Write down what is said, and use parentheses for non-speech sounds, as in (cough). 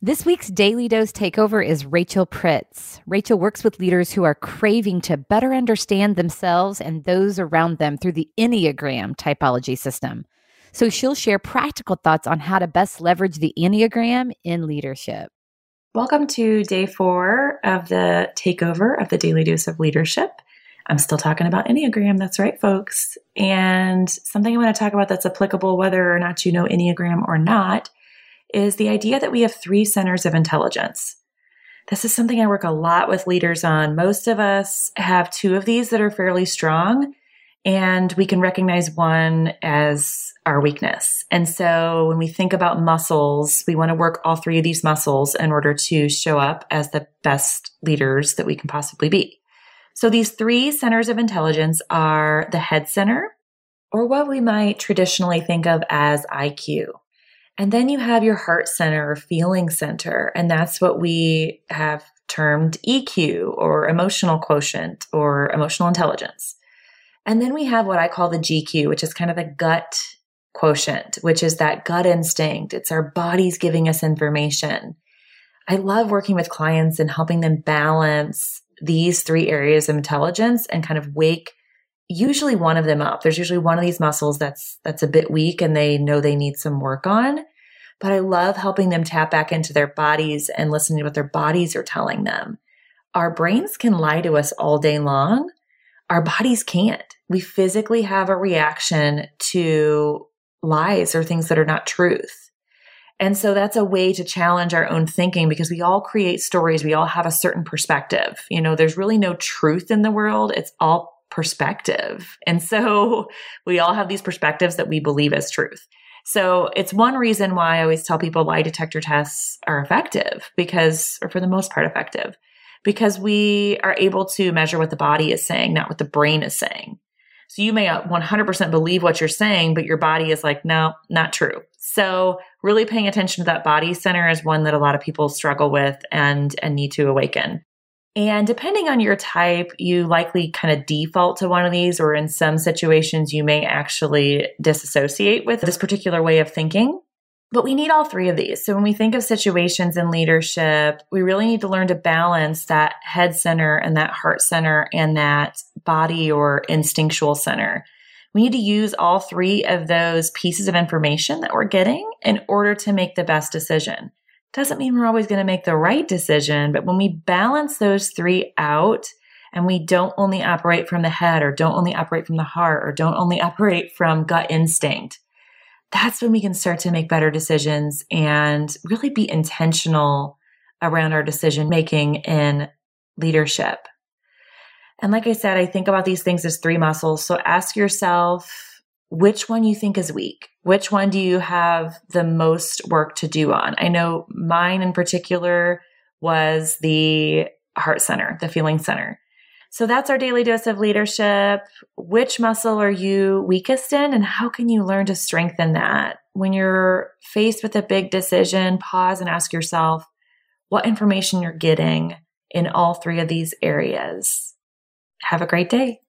This week's Daily Dose Takeover is Rachel Pritz. Rachel works with leaders who are craving to better understand themselves and those around them through the Enneagram typology system. So she'll share practical thoughts on how to best leverage the Enneagram in leadership. Welcome to day four of the takeover of the Daily Dose of Leadership. I'm still talking about Enneagram. That's right, folks. And something I want to talk about that's applicable whether or not you know Enneagram or not is the idea that we have three centers of intelligence. This is something I work a lot with leaders on. Most of us have two of these that are fairly strong, and we can recognize one as our weakness. And so when we think about muscles, we want to work all three of these muscles in order to show up as the best leaders that we can possibly be. So these three centers of intelligence are the head center, or what we might traditionally think of as IQ. And then you have your heart center or feeling center. And that's what we have termed EQ or emotional quotient or emotional intelligence. And then we have what I call the GQ, which is kind of the gut quotient, which is that gut instinct. It's our bodies giving us information. I love working with clients and helping them balance these three areas of intelligence and kind of wake usually one of them up. There's usually one of these muscles that's that's a bit weak and they know they need some work on. But I love helping them tap back into their bodies and listening to what their bodies are telling them. Our brains can lie to us all day long. Our bodies can't. We physically have a reaction to lies or things that are not truth. And so that's a way to challenge our own thinking because we all create stories. We all have a certain perspective. You know, there's really no truth in the world. It's all perspective. And so (laughs) we all have these perspectives that we believe as truth. So it's one reason why I always tell people lie detector tests are effective because, or for the most part, effective because we are able to measure what the body is saying, not what the brain is saying. So you may 100% believe what you're saying, but your body is like, no, not true. So really paying attention to that body center is one that a lot of people struggle with and, and need to awaken. And depending on your type, you likely kind of default to one of these, or in some situations, you may actually disassociate with this particular way of thinking. But we need all three of these. So when we think of situations in leadership, we really need to learn to balance that head center and that heart center and that body or instinctual center. We need to use all three of those pieces of information that we're getting in order to make the best decision. Doesn't mean we're always going to make the right decision, but when we balance those three out and we don't only operate from the head or don't only operate from the heart or don't only (laughs) operate from gut instinct, that's when we can start to make better decisions and really be intentional around our decision making in leadership. And like I said, I think about these things as three muscles. So ask yourself, which one you think is weak. Which one do you have the most work to do on? I know mine in particular was the heart center, the feeling center. So that's our daily dose of leadership. Which muscle are you weakest in and how can you learn to strengthen that? When you're faced with a big decision, pause and ask yourself what information you're getting in all three of these areas. Have a great day.